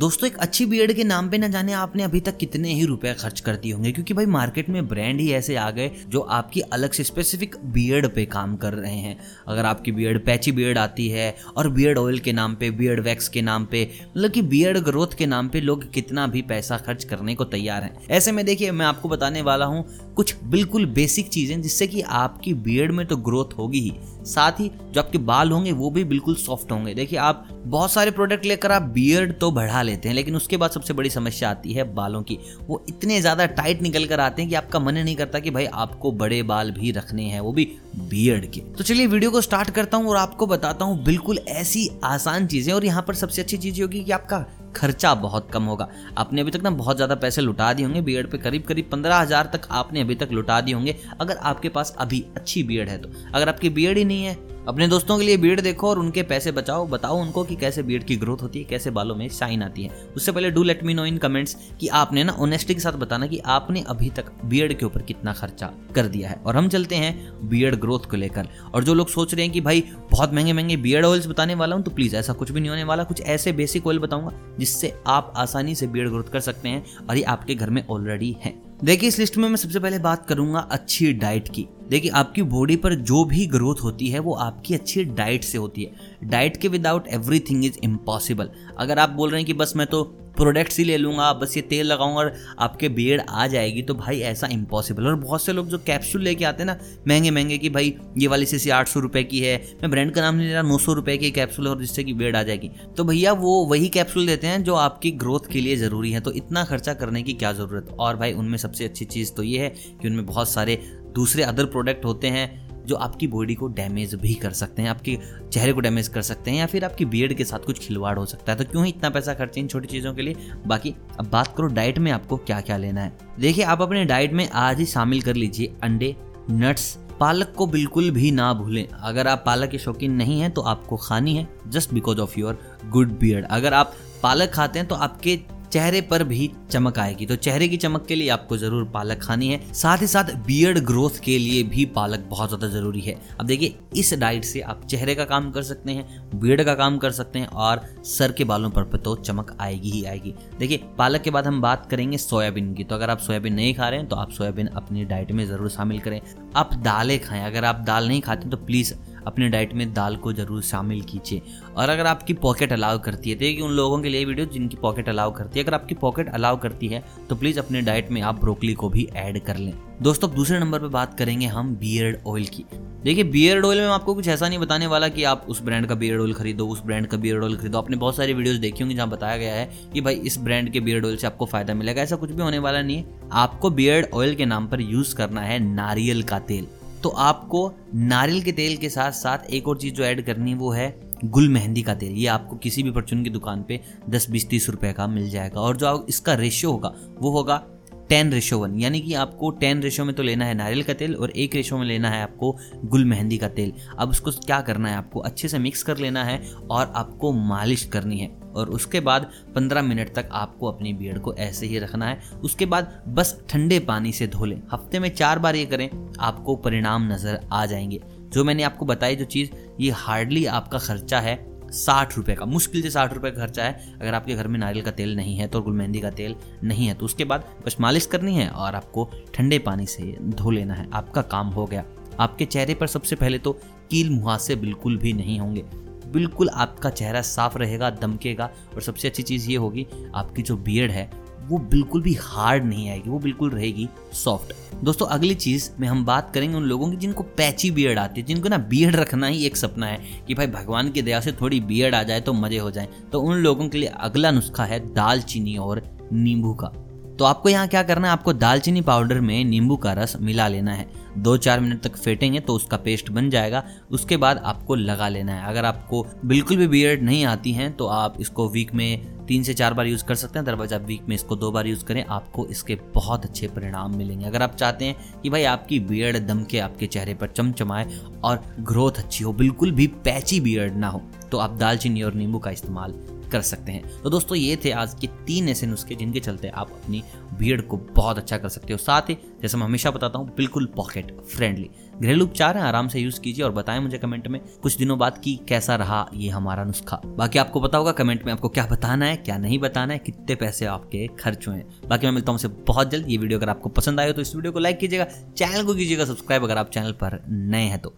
दोस्तों, एक अच्छी बियर्ड के नाम पे ना जाने आपने अभी तक कितने ही रुपए खर्च कर दिए होंगे, क्योंकि भाई मार्केट में ब्रांड ही ऐसे आ गए जो आपकी अलग से स्पेसिफिक बियर्ड पे काम कर रहे हैं। अगर आपकी बियर्ड पैची बियर्ड आती है और बियर्ड ऑयल के नाम पे बियर्ड वैक्स के नाम पे मतलब कि बियर्ड ग्रोथ के नाम पे लोग कितना भी पैसा खर्च करने को तैयार हैं। ऐसे में देखिए, मैं आपको बताने वाला हूँ कुछ बिल्कुल बेसिक चीज़ें जिससे कि आपकी बियर्ड में तो ग्रोथ होगी ही। साथ ही जो आपके बाल होंगे, वो भी बिल्कुल सॉफ्ट होंगे। देखिए, आप बहुत सारे प्रोडक्ट लेकर आप बियर्ड तो बढ़ा लेते हैं, लेकिन उसके बाद सबसे बड़ी समस्या आती है बालों की। वो इतने ज़्यादा टाइट निकल कर आते हैं कि आपका मन नहीं करता कि भाई आपको बड़े बाल भी रखने हैं, वो भी बियर्ड के। तो चलिए वीडियो को स्टार्ट करता हूँ और आपको बताता हूँ बिल्कुल ऐसी आसान चीज़ें। और यहाँ पर सबसे अच्छी चीज़ होगी कि आपका खर्चा बहुत कम होगा। आपने अभी तक ना बहुत ज़्यादा पैसे लुटा दिए होंगे, बीएड पे करीब करीब पंद्रह हज़ार तक आपने अभी तक लुटा दिए होंगे, अगर आपके पास अभी अच्छी बीएड है तो। अगर आपकी बीएड ही नहीं है अपने दोस्तों के लिए बीएड देखो और उनके पैसे बचाओ। बताओ उनको कि कैसे बीएड की ग्रोथ होती है, कैसे बालों में शाइन आती है। उससे पहले do let me know in comments कि आपने ना ऑनेस्टी के साथ बताना कि आपने अभी तक बीएड के ऊपर कितना खर्चा कर दिया है। और हम चलते हैं बीएड ग्रोथ को लेकर। और जो लोग सोच रहे हैं कि भाई, बहुत महँगे महँगे बीएड ऑयल्स बताने वाला हूँ तो प्लीज़ ऐसा कुछ भी नहीं होने वाला। कुछ ऐसे बेसिक ऑयल बताऊँगा जिससे आप आसानी से बीएड ग्रोथ कर सकते हैं और ये आपके घर में ऑलरेडी है। देखिए, इस लिस्ट में मैं सबसे पहले बात करूँगा अच्छी डाइट की। देखिए, आपकी बॉडी पर जो भी ग्रोथ होती है, वो आपकी अच्छी डाइट से होती है। डाइट के विदाउट एवरीथिंग इज़ इम्पॉसिबल अगर आप बोल रहे हैं कि बस मैं तो प्रोडक्ट्स ही ले लूँगा, बस ये तेल लगाऊँगा और आपके बियड आ जाएगी। तो भाई ऐसा इम्पॉसिबल और बहुत से लोग जो कैप्सूल लेके आते हैं ना, महँगे महँगे कि भाई ये वाली सीसी आठ सौ रुपये की है, मैं ब्रांड का नाम नहीं ले रहा, नौ सौ रुपये की कैप्सूल और जिससे कि बियड आ जाएगी। तो भैया वो वही कैप्सूल देते हैं जो आपकी ग्रोथ के लिए ज़रूरी है। तो इतना खर्चा करने की क्या ज़रूरत? और भाई उनमें सबसे अच्छी चीज़ तो ये है कि उनमें बहुत सारे दूसरे अदर प्रोडक्ट होते हैं। जो आपकी बॉडी को डैमेज भी कर सकते हैं, आपके चेहरे को डैमेज कर सकते हैं या फिर आपकी बियड के साथ कुछ खिलवाड़ हो सकता है। तो क्यों ही इतना पैसा खर्चे इन छोटी चीज़ों के लिए? बाकी अब बात करो डाइट में आपको क्या क्या लेना है। देखिए, आप अपने डाइट में आज ही शामिल कर लीजिए अंडे नट्स पालक को बिल्कुल भी ना भूलें। अगर आप पालक के शौकीन नहीं हैं तो आपको खानी है just because of your good beard अगर आप पालक खाते हैं तो आपके चेहरे पर भी चमक आएगी। तो चेहरे की चमक के लिए आपको ज़रूर पालक खानी है। साथ ही साथ बियर्ड ग्रोथ के लिए भी पालक बहुत ज़्यादा ज़रूरी है। अब देखिए, इस डाइट से आप चेहरे का काम कर सकते हैं बियर्ड का काम कर सकते हैं और सर के बालों पर तो चमक आएगी ही आएगी। देखिए, पालक के बाद हम बात करेंगे सोयाबीन की। तो अगर आप सोयाबीन नहीं खा रहे हैं तो आप सोयाबीन अपनी डाइट में ज़रूर शामिल करें। आप दालें खाएँ। अगर आप दाल नहीं खाते तो प्लीज़ अपने डाइट में दाल को ज़रूर शामिल कीजिए। और अगर आपकी पॉकेट अलाउ करती है, देखिए उन लोगों के लिए वीडियो जिनकी पॉकेट अलाउ करती है, अगर आपकी पॉकेट अलाउ करती है तो प्लीज़ अपने डाइट में आप ब्रोकली को भी ऐड कर लें। दोस्तों दूसरे नंबर पर बात करेंगे हम बियर्ड ऑयल की। देखिए, बियर्ड ऑयल में आपको कुछ ऐसा नहीं बताने वाला कि आप उस ब्रांड का बियर्ड ऑयल खरीदो, उस ब्रांड का बियर्ड ऑयल खरीदो। आपने बहुत सारी वीडियोस देखी होंगी जहाँ बताया गया है कि भाई इस ब्रांड के बियर्ड ऑयल से आपको फ़ायदा मिलेगा। ऐसा कुछ भी होने वाला नहीं है। आपको बियर्ड ऑयल के नाम पर यूज़ करना है नारियल का तेल। तो आपको नारियल के तेल के साथ साथ एक और चीज़ जो ऐड करनी वो है गुल मेहंदी का तेल। ये आपको किसी भी परचून की दुकान पे 10 बीस, तीस रुपए का मिल जाएगा। और जो इसका रेशियो होगा, वो होगा टेन रेशो वन यानी कि आपको टेन रेशो में तो लेना है नारियल का तेल और एक रेशो में लेना है आपको गुल मेहंदी का तेल। अब उसको क्या करना है, आपको अच्छे से मिक्स कर लेना है और आपको मालिश करनी है। और उसके बाद 15 मिनट तक आपको अपनी बियड को ऐसे ही रखना है। उसके बाद बस ठंडे पानी से धो लें। हफ़्ते में चार बार ये करें, आपको परिणाम नज़र आ जाएँगे। जो मैंने आपको बताई, जो चीज़, ये हार्डली आपका खर्चा है साठ रुपए का। मुश्किल से साठ रुपए का खर्चा है। अगर आपके घर में नारियल का तेल नहीं है तो गुल गुलमेहंदी का तेल नहीं है तो उसके बाद बस मालिश करनी है और आपको ठंडे पानी से धो लेना है। आपका काम हो गया। आपके चेहरे पर सबसे पहले तो कील मुहासे बिल्कुल भी नहीं होंगे। बिल्कुल आपका चेहरा साफ़ रहेगा, दमकेगा और सबसे अच्छी चीज़ ये होगी, आपकी जो बियड है, वो बिल्कुल भी हार्ड नहीं आएगी, वो बिल्कुल रहेगी सॉफ्ट दोस्तों, अगली चीज़ में हम बात करेंगे उन लोगों की जिनको पैची बियड आती है, जिनको ना बियड रखना ही एक सपना है कि भाई भगवान की दया से थोड़ी बियड आ जाए तो मज़े हो जाए। तो उन लोगों के लिए अगला नुस्खा है दालचीनी और नींबू का। तो आपको यहाँ क्या करना है? आपको दालचीनी पाउडर में नींबू का रस मिला लेना है। दो चार मिनट तक फेंटेंगे तो उसका पेस्ट बन जाएगा। उसके बाद आपको लगा लेना है। अगर आपको बिल्कुल भी बियर्ड नहीं आती हैं तो आप इसको वीक में तीन से चार बार यूज़ कर सकते हैं। दरवाज़ा आप वीक में इसको दो बार यूज़ करें, आपको इसके बहुत अच्छे परिणाम मिलेंगे। अगर आप चाहते हैं कि भाई आपकी बियर्ड दम के आपके चेहरे पर चमचमाए और ग्रोथ अच्छी हो, बिल्कुल भी पैची बियर्ड ना हो तो आप दालचीनी और नींबू का इस्तेमाल कर सकते हैं। तो दोस्तों, ये थे आज के तीन ऐसे नुस्खे जिनके चलते आप अपनी बियर्ड को बहुत अच्छा कर सकते हो। साथ ही, जैसे मैं हमेशा बताता हूँ, बिल्कुल पॉकेट फ्रेंडली घरेलू उपचार है, आराम से यूज़ कीजिए और बताएँ मुझे कमेंट में कुछ दिनों बाद की कैसा रहा ये हमारा नुस्खा। बाकी आपको पता होगा कमेंट में आपको क्या बताना है, क्या नहीं बताना है, कितने पैसे आपके खर्च हुए बाकी मैं मिलता हूँ बहुत जल्द। ये वीडियो अगर आपको पसंद आए तो इस वीडियो को लाइक कीजिएगा चैनल को कीजिएगा सब्सक्राइब अगर आप चैनल पर नए हैं तो।